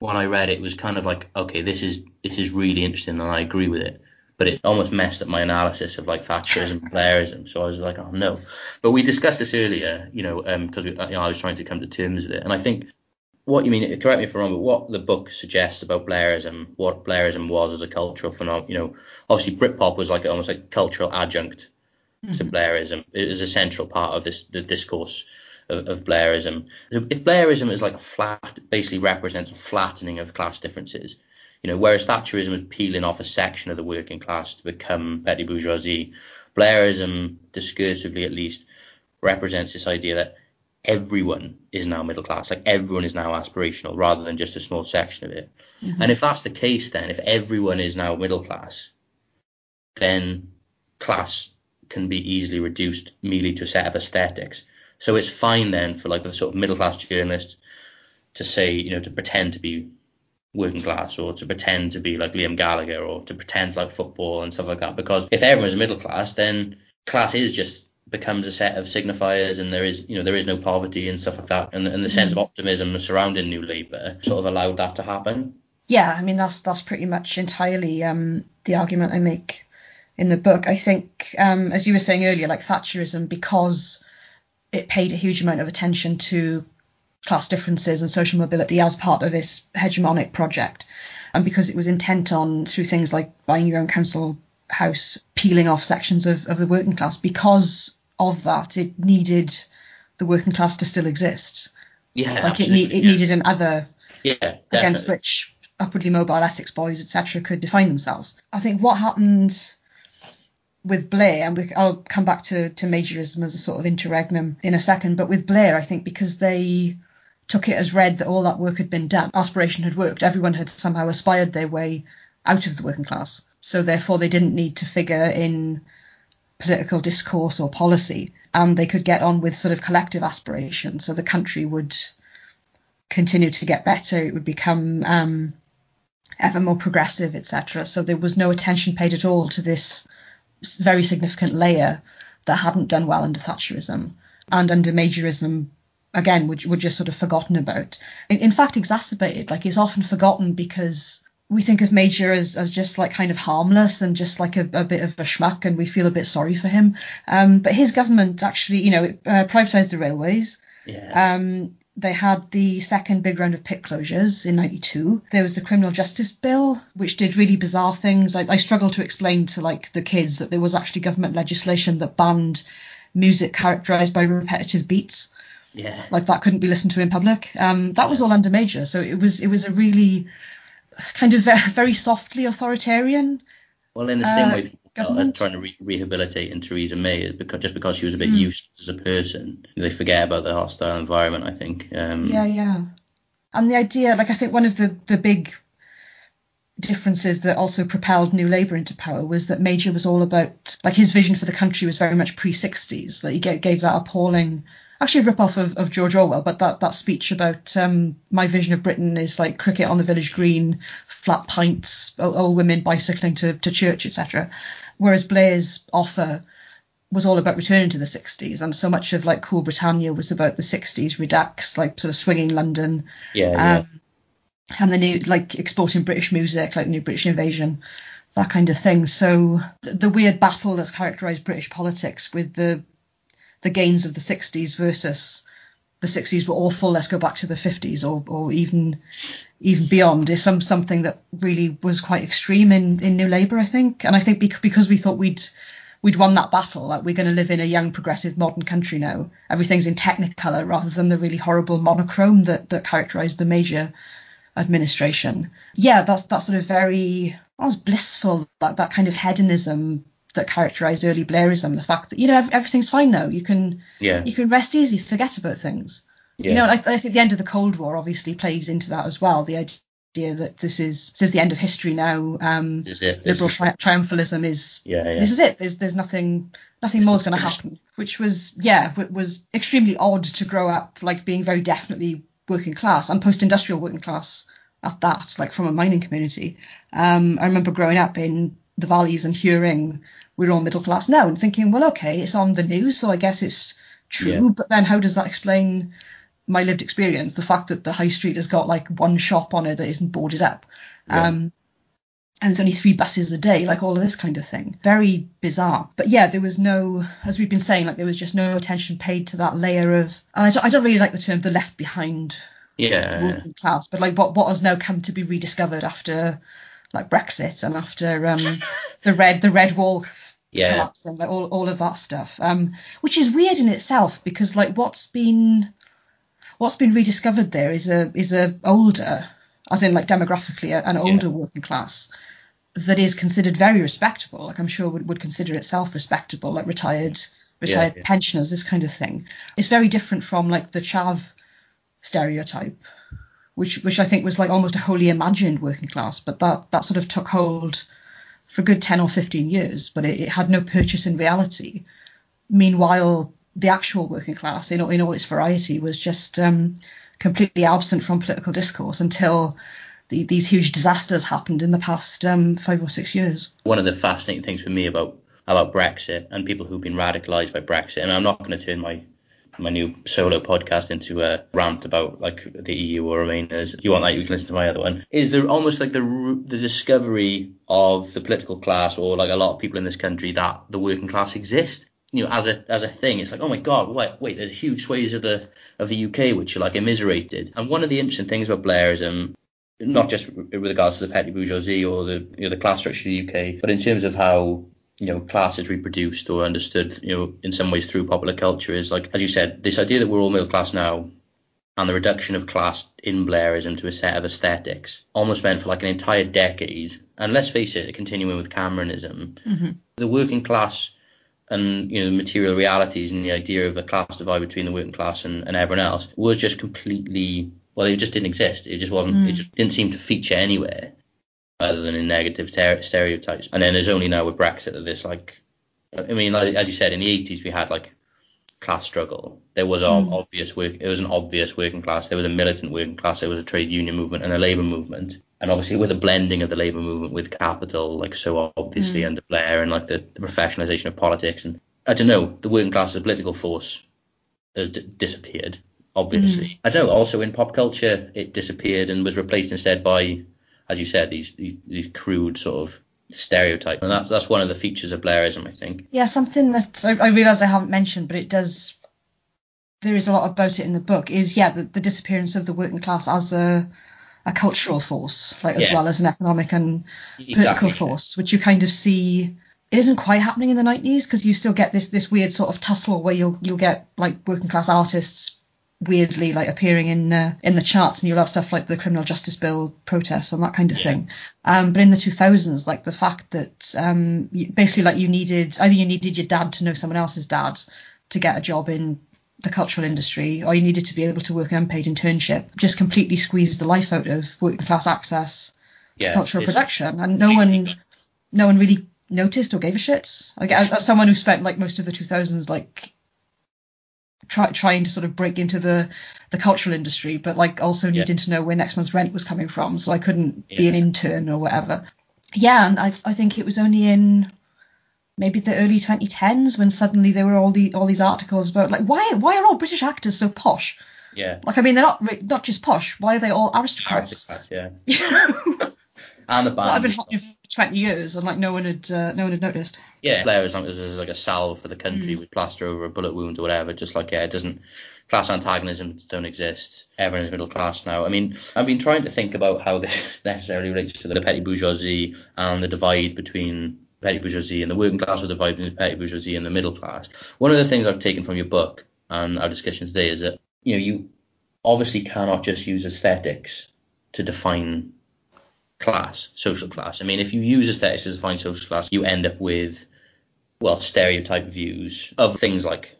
when I read it was kind of like, okay, this is this is really interesting and I agree with it. But it almost messed up my analysis of like Thatcherism and Blairism. So I was like, oh no. But we discussed this earlier, you know, because we you know, I was trying to come to terms with it. And I think what you mean, correct me if I'm wrong, but what the book suggests about Blairism, what Blairism was as a cultural phenomenon, you know, obviously Britpop was like almost like cultural adjunct mm-hmm. to Blairism. It was a central part of this the discourse of, of Blairism. If Blairism is like a flat, basically represents a flattening of class differences, you know, whereas Thatcherism was peeling off a section of the working class to become petty bourgeoisie, Blairism, discursively at least, represents this idea that everyone is now middle class, like everyone is now aspirational rather than just a small section of it. Mm-hmm. And if that's the case, then if everyone is now middle class, then class can be easily reduced merely to a set of aesthetics. So it's fine then for like the sort of middle class journalist to say, you know, to pretend to be working class or to pretend to be like Liam Gallagher or to pretend to like football and stuff like that. Because if everyone's middle class, then class is just becomes a set of signifiers and there is you know there is no poverty and stuff like that and, and the sense of mm. optimism surrounding new labour sort of allowed that to happen yeah i mean that's that's pretty much entirely um, the argument i make in the book i think um, as you were saying earlier like thatcherism because it paid a huge amount of attention to class differences and social mobility as part of this hegemonic project and because it was intent on through things like buying your own council house peeling off sections of, of the working class because of that, it needed the working class to still exist. Yeah, like it, it yeah. needed another yeah, against which upwardly mobile Essex boys, etc., could define themselves. I think what happened with Blair, and we, I'll come back to, to Majorism as a sort of interregnum in a second, but with Blair, I think because they took it as read that all that work had been done, aspiration had worked, everyone had somehow aspired their way out of the working class. So therefore, they didn't need to figure in political discourse or policy, and they could get on with sort of collective aspiration. So the country would continue to get better, it would become um, ever more progressive, etc. So there was no attention paid at all to this very significant layer that hadn't done well under Thatcherism and under Majorism. Again, were, were just sort of forgotten about. In, in fact, exacerbated. Like it's often forgotten because we think of Major as, as just like kind of harmless and just like a, a bit of a schmuck, and we feel a bit sorry for him. Um, but his government actually, you know, uh, privatised the railways. Yeah. Um, they had the second big round of pit closures in 92. There was the criminal justice bill, which did really bizarre things. I, I struggle to explain to like the kids that there was actually government legislation that banned music characterised by repetitive beats. Yeah. Like that couldn't be listened to in public. Um, that was all under Major, so it was it was a really kind of very softly authoritarian. Well, in the same uh, way, people government. trying to re- rehabilitate in Theresa May because just because she was a bit mm. useless as a person, they forget about the hostile environment. I think. Um, yeah, yeah. And the idea, like I think one of the the big differences that also propelled New Labour into power was that Major was all about like his vision for the country was very much pre 60s. Like he gave, gave that appalling actually a rip-off of, of George Orwell, but that, that speech about um, my vision of Britain is like cricket on the village green, flat pints, old women bicycling to, to church, etc. Whereas Blair's offer was all about returning to the 60s, and so much of like Cool Britannia was about the 60s, Redux, like sort of swinging London. Yeah, yeah. Um, and the new like exporting British music, like the new British invasion, that kind of thing. So the, the weird battle that's characterised British politics with the the gains of the 60s versus the 60s were awful. Let's go back to the 50s or, or even even beyond is some something that really was quite extreme in, in New Labour, I think. And I think because we thought we'd we'd won that battle, like we're going to live in a young, progressive, modern country now. Everything's in Technicolor rather than the really horrible monochrome that that characterised the major administration. Yeah, that's that sort of very almost blissful, that that kind of hedonism that characterized early Blairism, the fact that you know everything's fine now, you can yeah. you can rest easy, forget about things. Yeah. You know, I, I, think the end of the Cold War obviously plays into that as well. The idea that this is this is the end of history now. Um, this is it. liberal tri- triumphalism is yeah, yeah, this is it. There's there's nothing nothing more is going to happen. Which was yeah was extremely odd to grow up like being very definitely working class and post-industrial working class at that, like from a mining community. Um, I remember growing up in the valleys and hearing we're all middle class now and thinking, well, okay, it's on the news, so I guess it's true. Yeah. But then how does that explain my lived experience? The fact that the high street has got like one shop on it that isn't boarded up. Yeah. Um, and there's only three buses a day, like all of this kind of thing. Very bizarre. But yeah, there was no, as we've been saying, like there was just no attention paid to that layer of, and I don't, I don't really like the term the left behind Yeah. class, but like what what has now come to be rediscovered after like Brexit and after um the red the red wall Yeah. collapsing, like all, all of that stuff. Um, which is weird in itself because like what's been what's been rediscovered there is a is a older, as in like demographically an older working class that is considered very respectable. Like I'm sure would, would consider itself respectable, like retired retired yeah. pensioners, this kind of thing. It's very different from like the chav stereotype, which which I think was like almost a wholly imagined working class, but that that sort of took hold for a good 10 or 15 years, but it, it had no purchase in reality. Meanwhile, the actual working class, in, in all its variety, was just um, completely absent from political discourse until the, these huge disasters happened in the past um, five or six years. One of the fascinating things for me about about Brexit and people who've been radicalized by Brexit, and I'm not going to turn my my new solo podcast into a rant about like the EU or Remainers. If you want that, you can listen to my other one. Is there almost like the the discovery of the political class or like a lot of people in this country that the working class exist? You know, as a as a thing, it's like, oh my god, wait, wait, there's huge swathes of the of the UK which are like immiserated. And one of the interesting things about Blairism not just with regards to the petty bourgeoisie or the you know the class structure of the UK, but in terms of how you know class is reproduced or understood, you know, in some ways through popular culture is like as you said, this idea that we're all middle class now and the reduction of class in Blairism to a set of aesthetics almost meant for like an entire decade, and let's face it, continuing with Cameronism, mm-hmm. the working class and you know the material realities and the idea of a class divide between the working class and, and everyone else was just completely well it just didn't exist. It just wasn't it mm. just didn't seem to feature anywhere other than in negative ter- stereotypes. And then there's only now with brexit that this like i mean like, as you said in the 80s we had like class struggle. There was an hmm. obvious work it was an obvious working class. There was a militant working class. There was a trade union movement and a labor movement. And obviously with the blending of the labor movement with capital like so obviously hmm. under blair and like the, the professionalization of politics and i don't know the working class as a political force has d- disappeared obviously. Hmm. I don't know also in pop culture it disappeared and was replaced instead by as you said these these, these crude sort of stereotypes and that's that's one of the features of blairism i think Yeah, something that I, I realise I haven't mentioned, but it does. There is a lot about it in the book. Is yeah, the, the disappearance of the working class as a a cultural force, like as Yeah. well as an economic and Exactly, political force, which you kind of see. It isn't quite happening in the 90s because you still get this this weird sort of tussle where you'll you'll get like working class artists weirdly like appearing in uh, in the charts and you'll have stuff like the criminal justice bill protests and that kind of Yeah. thing. Um but in the 2000s like the fact that um basically like you needed either you needed your dad to know someone else's dad to get a job in the cultural industry or you needed to be able to work an unpaid internship just completely squeezed the life out of working class access to cultural production. And no one no one really noticed or gave a shit. Like as, as someone who spent like most of the 2000s like try, trying to sort of break into the the cultural industry but like also Yeah. needing to know where next month's rent was coming from so I couldn't be an intern or whatever. Yeah and I, I think it was only in maybe the early 2010s when suddenly there were all the all these articles about like why why are all British actors so posh? Yeah. Like I mean they're not not just posh why are they all aristocrats Aristocrats, yeah. And the That had been band. happening for 20 years and like no one had uh, no one had noticed. Yeah, Blair as long as there's like a salve for the Mm. country with plaster over a bullet wound or whatever, just like yeah, it doesn't class antagonisms don't exist. Everyone is middle class now. I mean, I've been trying to think about how this necessarily relates to the petty bourgeoisie and the divide between petty bourgeoisie and the working class or the divide between the petty bourgeoisie and the middle class. One of the things I've taken from your book and our discussion today is that you know you obviously cannot just use aesthetics to define class, social class. I mean, if you use aesthetics to define social class, you end up with, well, stereotype views of things like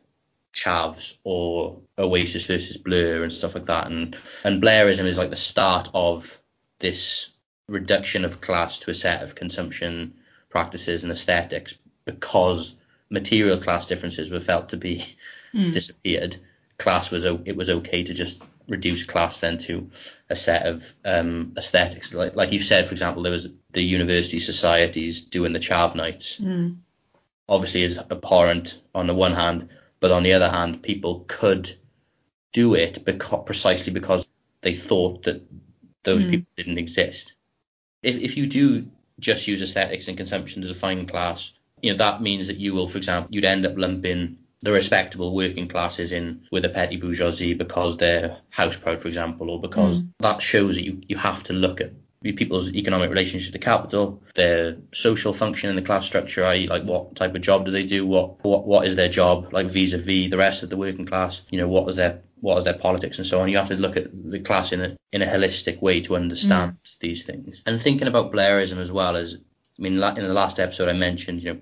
chavs or Oasis versus Blur and stuff like that. And and Blairism is like the start of this reduction of class to a set of consumption practices and aesthetics because material class differences were felt to be hmm. disappeared. Class was it was okay to just reduce class then to a set of um, aesthetics. Like like you said, for example, there was the university societies doing the chav nights. Obviously, is abhorrent on the one hand, but on the other hand, people could do it because precisely because they thought that those people didn't exist. If if you do just use aesthetics and consumption to define class, you know that means that you will, for example, you'd end up lumping the respectable working classes in with a petty bourgeoisie because they're house proud, for example, or because mm. that shows that you, you have to look at people's economic relationship to capital, their social function in the class structure, i.e., like what type of job do they do, what what what is their job, like vis-a-vis the rest of the working class, you know, what is their what is their politics and so on. You have to look at the class in a in a holistic way to understand mm. these things. And thinking about Blairism as well as, I mean, in the last episode I mentioned, you know,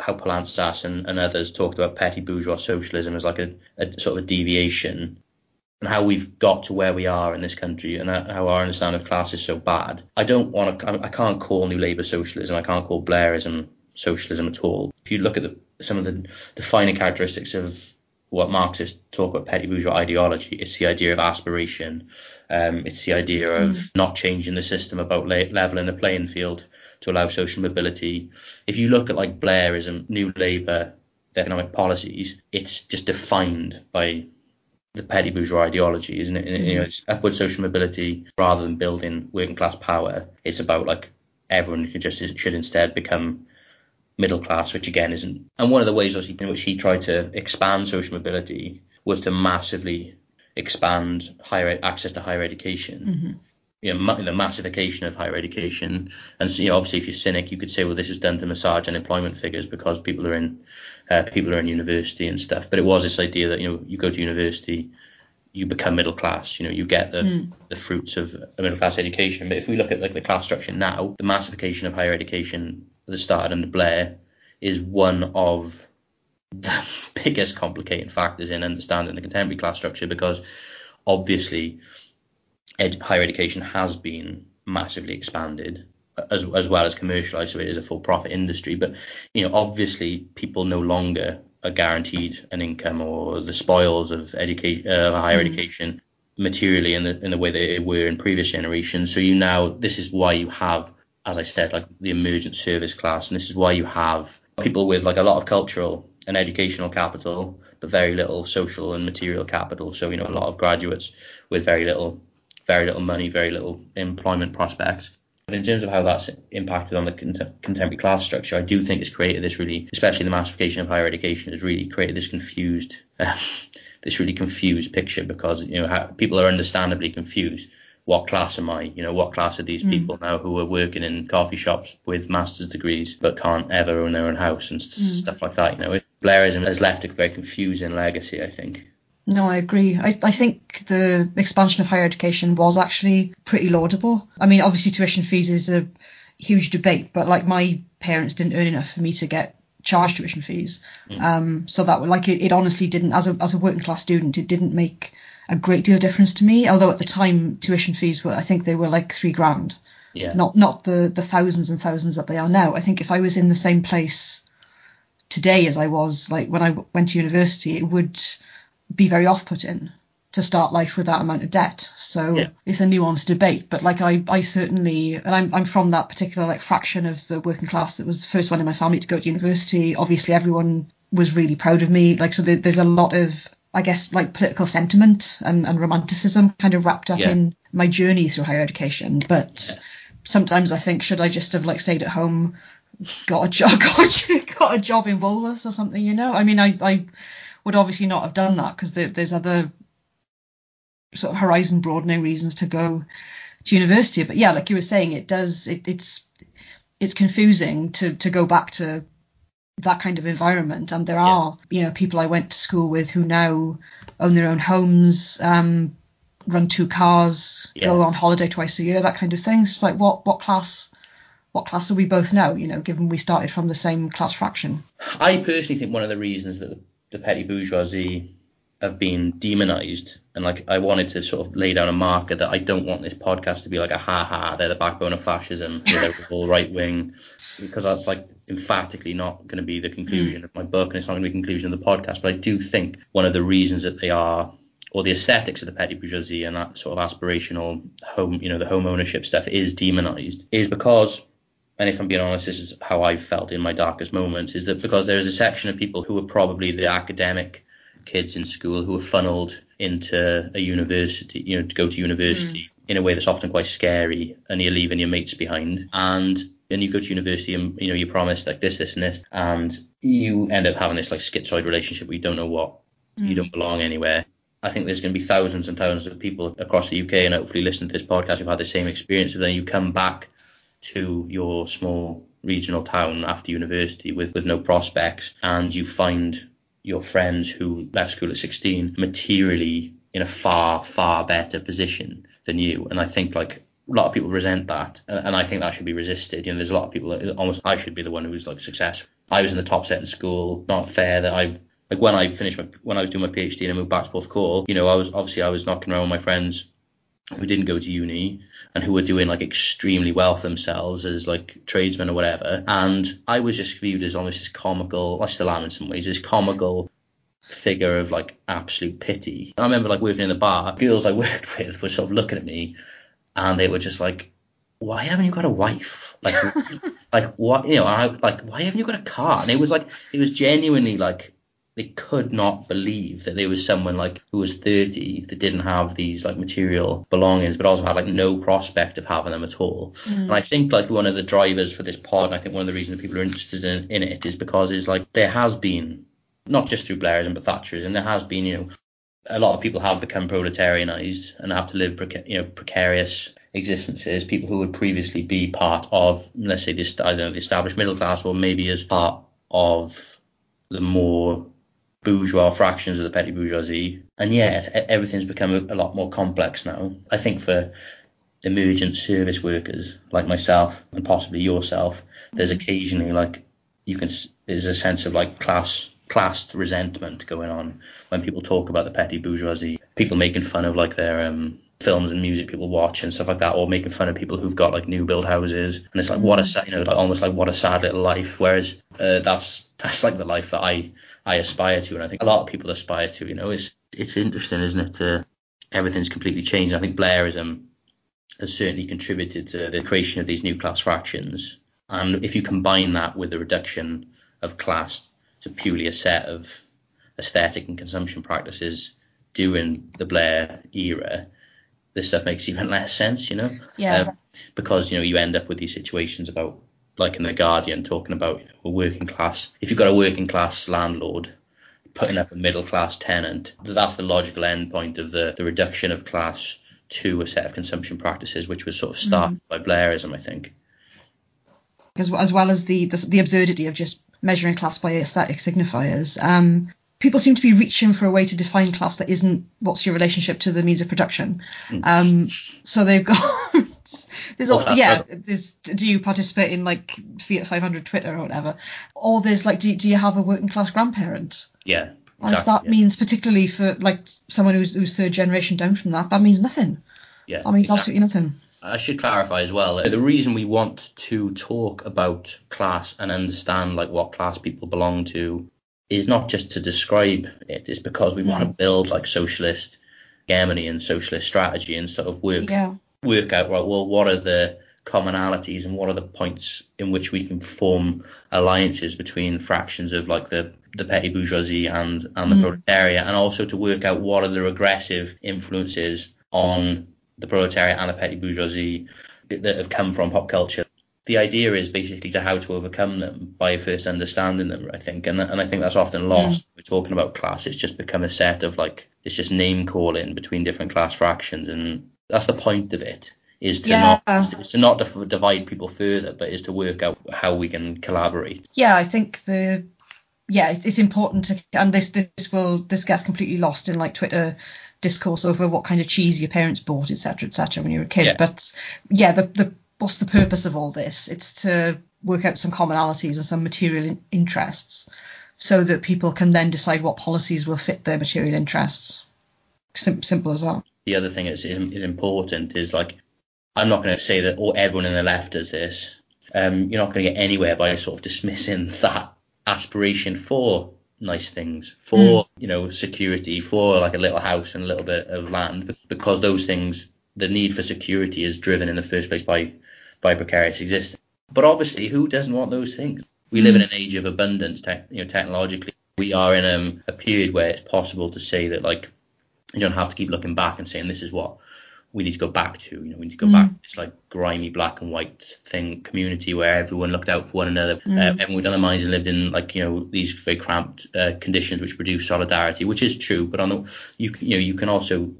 how Poulantzas and, and others talked about petty bourgeois socialism as like a, a sort of a deviation and how we've got to where we are in this country and how our understanding of class is so bad. I don't want to, I can't call New Labour socialism, I can't call Blairism socialism at all. If you look at the, some of the defining characteristics of what Marxists talk about petty bourgeois ideology, it's the idea of aspiration, um, it's the idea of mm. not changing the system about la- leveling the playing field to allow social mobility. If you look at like Blairism, New Labour, economic policies, it's just defined by the petty bourgeois ideology, isn't it? Mm-hmm. You know, it's upward social mobility rather than building working class power. It's about like everyone could just should instead become middle class, which again isn't. And one of the ways obviously in which he tried to expand social mobility was to massively expand higher access to higher education. Mm-hmm. You know, the massification of higher education, and so, you know, obviously, if you're cynic, you could say, well, this is done to massage unemployment figures because people are in uh, people are in university and stuff. But it was this idea that you know you go to university, you become middle class. You know, you get the mm. the fruits of a middle class education. But if we look at like the class structure now, the massification of higher education that started under Blair is one of the biggest complicating factors in understanding the contemporary class structure because obviously ed- higher education has been massively expanded as as well as commercialized, so it is a full profit industry. But you know, obviously, people no longer are guaranteed an income or the spoils of education, uh, higher mm. education, materially in the in the way it were in previous generations. So you now, this is why you have, as I said, like the emergent service class, and this is why you have people with like a lot of cultural and educational capital, but very little social and material capital. So you know, a lot of graduates with very little very little money, very little employment prospects. But in terms of how that's impacted on the contemporary class structure, I do think it's created this really, especially the massification of higher education, has really created this confused, uh, this really confused picture because you know how, people are understandably confused. What class am I? You know, what class are these mm. people now who are working in coffee shops with master's degrees but can't ever own their own house and mm. stuff like that? You know, Blairism has left a very confusing legacy, I think. No, I agree. I, I think the expansion of higher education was actually pretty laudable. I mean, obviously, tuition fees is a huge debate, but like my parents didn't earn enough for me to get charged tuition fees. Mm. Um, so that like it, it honestly didn't, as a as a working class student, it didn't make a great deal of difference to me. Although at the time, tuition fees were, I think they were like three grand. Yeah. Not not the the thousands and thousands that they are now. I think if I was in the same place today as I was like when I went to university, it would be very off-putting to start life with that amount of debt. So yeah. it's a nuanced debate. But like I, I certainly, and I'm, I'm from that particular like fraction of the working class that was the first one in my family to go to university. Obviously, everyone was really proud of me. Like so, there, there's a lot of I guess like political sentiment and, and romanticism kind of wrapped up yeah. in my journey through higher education. But sometimes I think should I just have like stayed at home, got a job, got, got a job in Woolworths or something, you know? I mean, I, I would obviously not have done that because there, there's other sort of horizon broadening reasons to go to university. But yeah, like you were saying, it does it, it's it's confusing to to go back to that kind of environment. And there are yeah. you know people I went to school with who now own their own homes, um, run two cars, yeah. go on holiday twice a year, that kind of thing. It's like what what class what class are we both now? You know, given we started from the same class fraction. I personally think one of the reasons that the petty bourgeoisie have been demonized and like I wanted to sort of lay down a marker that I don't want this podcast to be like a ha ha they're the backbone of fascism they're all right wing because that's like emphatically not going to be the conclusion mm. of my book and it's not going to be the conclusion of the podcast but I do think one of the reasons that they are or the aesthetics of the petty bourgeoisie and that sort of aspirational home you know the home ownership stuff is demonized is because and if I'm being honest, this is how I felt in my darkest moments, is that because there is a section of people who are probably the academic kids in school who are funneled into a university, you know, to go to university mm. in a way that's often quite scary, and you're leaving your mates behind. And then you go to university and you know you promise like this, this, and this, and you end up having this like schizoid relationship where you don't know what, mm. you don't belong anywhere. I think there's going to be thousands and thousands of people across the UK and hopefully listen to this podcast who've had the same experience. And then you come back to your small regional town after university with, with no prospects and you find your friends who left school at 16 materially in a far, far better position than you. And I think like a lot of people resent that, and I think that should be resisted. You know, there's a lot of people that almost I should be the one who's like successful. I was in the top set in school. Not fair that I've like when I finished my when I was doing my PhD and I moved back to Porthcawl, you know, I was obviously I was knocking around with my friends who didn't go to uni and who were doing like extremely well for themselves as like tradesmen or whatever. And I was just viewed as almost this comical, I still am in some ways, this comical figure of like absolute pity. I remember like working in the bar, girls I worked with were sort of looking at me and they were just like, why haven't you got a wife? Like, like what, you know, I like, why haven't you got a car? And it was like, it was genuinely like, they could not believe that there was someone like who was 30 that didn't have these like material belongings, but also had like no prospect of having them at all. Mm. And I think like one of the drivers for this pod, and I think one of the reasons that people are interested in, in it is because it's like there has been not just through Blairism but Thatcherism, there has been you know a lot of people have become proletarianized and have to live preca- you know precarious existences. People who would previously be part of, let's say, this I don't know, the established middle class, or maybe as part of the more bourgeois fractions of the petty bourgeoisie. And yet, everything's become a, lot more complex now. I think for emergent service workers like myself and possibly yourself, there's occasionally like you can there's a sense of like class classed resentment going on when people talk about the petty bourgeoisie. People making fun of like their um, films and music people watch and stuff like that, or making fun of people who've got like new build houses. And it's like what a mm. you know like almost like what a sad little life. Whereas uh, that's that's like the life that I I aspire to, and I think a lot of people aspire to. You know, it's it's interesting, isn't it? To everything's completely changed. I think Blairism has certainly contributed to the creation of these new class fractions. And if you combine that with the reduction of class to purely a set of aesthetic and consumption practices during the Blair era, this stuff makes even less sense, you know? Yeah. Um, because, you know, you end up with these situations about, like in The Guardian, talking about you know, a working class. If you've got a working class landlord putting up a middle class tenant, that's the logical end point of the, the reduction of class to a set of consumption practices, which was sort of started mm. by Blairism, I think. As, as well as the, the, the absurdity of just measuring class by aesthetic signifiers. Um, people seem to be reaching for a way to define class that isn't what's your relationship to the means of production. Hmm. Um, so they've got there's all, yeah there's do you participate in like Fiat 500 Twitter or whatever, or there's like do, do you have a working class grandparent? Yeah. Exactly, that yeah. means particularly for like someone who's, who's third generation down from that, that means nothing. Yeah. That means exactly. absolutely nothing. I should clarify as well. The reason we want to talk about class and understand like what class people belong to is not just to describe it. It's because we want to build like socialist Germany and socialist strategy and sort of work yeah. work out right. Well, what are the commonalities and what are the points in which we can form alliances between fractions of like the the petty bourgeoisie and and the mm. proletariat, and also to work out what are the regressive influences on the proletariat and the petty bourgeoisie that have come from pop culture. The idea is basically to how to overcome them by first understanding them, I think, and and I think that's often lost. Mm. We're talking about class; it's just become a set of like it's just name calling between different class fractions, and that's the point of it is to yeah. not is to not divide people further, but is to work out how we can collaborate. Yeah, I think the yeah it's important to and this this will this gets completely lost in like Twitter discourse over what kind of cheese your parents bought, etc., etc. when you were a kid. Yeah. But yeah, the the what's the purpose of all this? It's to work out some commonalities and some material interests, so that people can then decide what policies will fit their material interests. Sim- simple as that. The other thing is is important is like I'm not going to say that all everyone in the left does this. Um, you're not going to get anywhere by sort of dismissing that aspiration for nice things for mm. you know security for like a little house and a little bit of land because those things the need for security is driven in the first place by by precarious existence but obviously who doesn't want those things we live in an age of abundance te- you know technologically we are in a period where it's possible to say that like you don't have to keep looking back and saying this is what we need to go back to. You know, we need to go mm. back to this like grimy black and white thing community where everyone looked out for one another. Mm. Uh, everyone done their minds and lived in like you know these very cramped uh, conditions which produce solidarity, which is true. But on the you you know you can also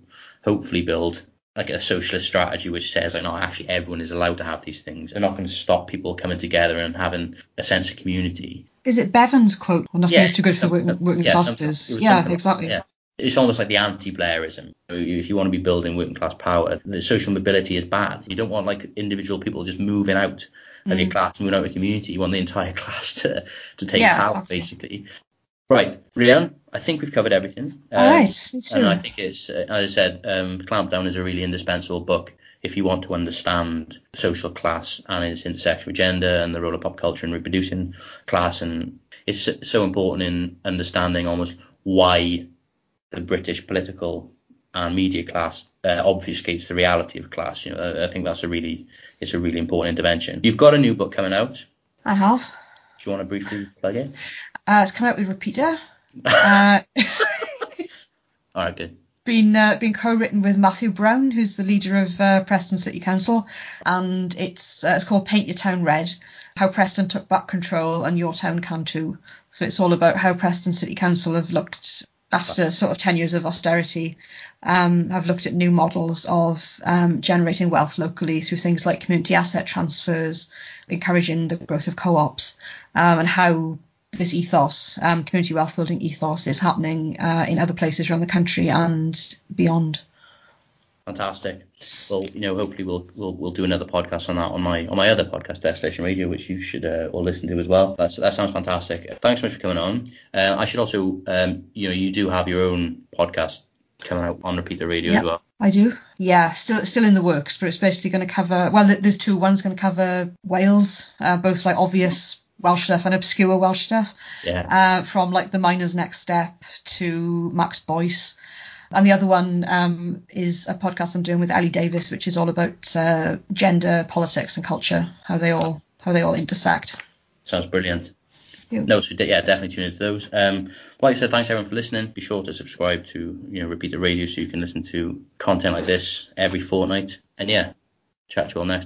hopefully build like a socialist strategy which says like no actually everyone is allowed to have these things. They're not going to stop people coming together and having a sense of community. Is it Bevan's quote? Well, nothing yeah, is too good for working, working yeah, classes. Yeah, exactly. Yeah it's almost like the anti-Blairism. If you want to be building working class power, the social mobility is bad. You don't want like individual people just moving out of mm. your class, moving out of your community. You want the entire class to to take yeah, power, exactly. basically. Right, Rhian, I think we've covered everything. Um, All right. And I think it's, uh, as I said, um, Clampdown is a really indispensable book if you want to understand social class and its intersection with gender and the role of pop culture in reproducing class. And it's so important in understanding almost why the British political and media class uh, obfuscates the reality of class. You know, I think that's a really it's a really important intervention. You've got a new book coming out. I have. Do you want to briefly plug it? Uh, it's coming out with Repeater. Uh, All right, good. Been uh, been co-written with Matthew Brown, who's the leader of uh, Preston City Council, and it's uh, it's called Paint Your Town Red: How Preston Took Back Control and Your Town Can Too. So it's all about how Preston City Council have looked after sort of 10 years of austerity, um, have looked at new models of um, generating wealth locally through things like community asset transfers, encouraging the growth of co-ops, um, and how this ethos, um, community wealth building ethos, is happening uh, in other places around the country and beyond. Fantastic. Well, you know, hopefully we'll we'll we'll do another podcast on that on my on my other podcast, Desolation Radio, which you should uh, all listen to as well. That's that sounds fantastic. Thanks so much for coming on. Uh, I should also, um, you know, you do have your own podcast coming out on Repeater Radio yep, as well. I do. Yeah, still still in the works, but it's basically going to cover. Well, there's two. One's going to cover Wales, uh, both like obvious Welsh stuff and obscure Welsh stuff. Yeah. Uh, from like the Miners' Next Step to Max Boyce. And the other one um, is a podcast I'm doing with Ali Davis, which is all about uh, gender, politics, and culture, how they all how they all intersect. Sounds brilliant. Yeah. No, so yeah, definitely tune into those. Um, like I said, thanks everyone for listening. Be sure to subscribe to you know Repeater Radio so you can listen to content like this every fortnight. And yeah, chat to you all next.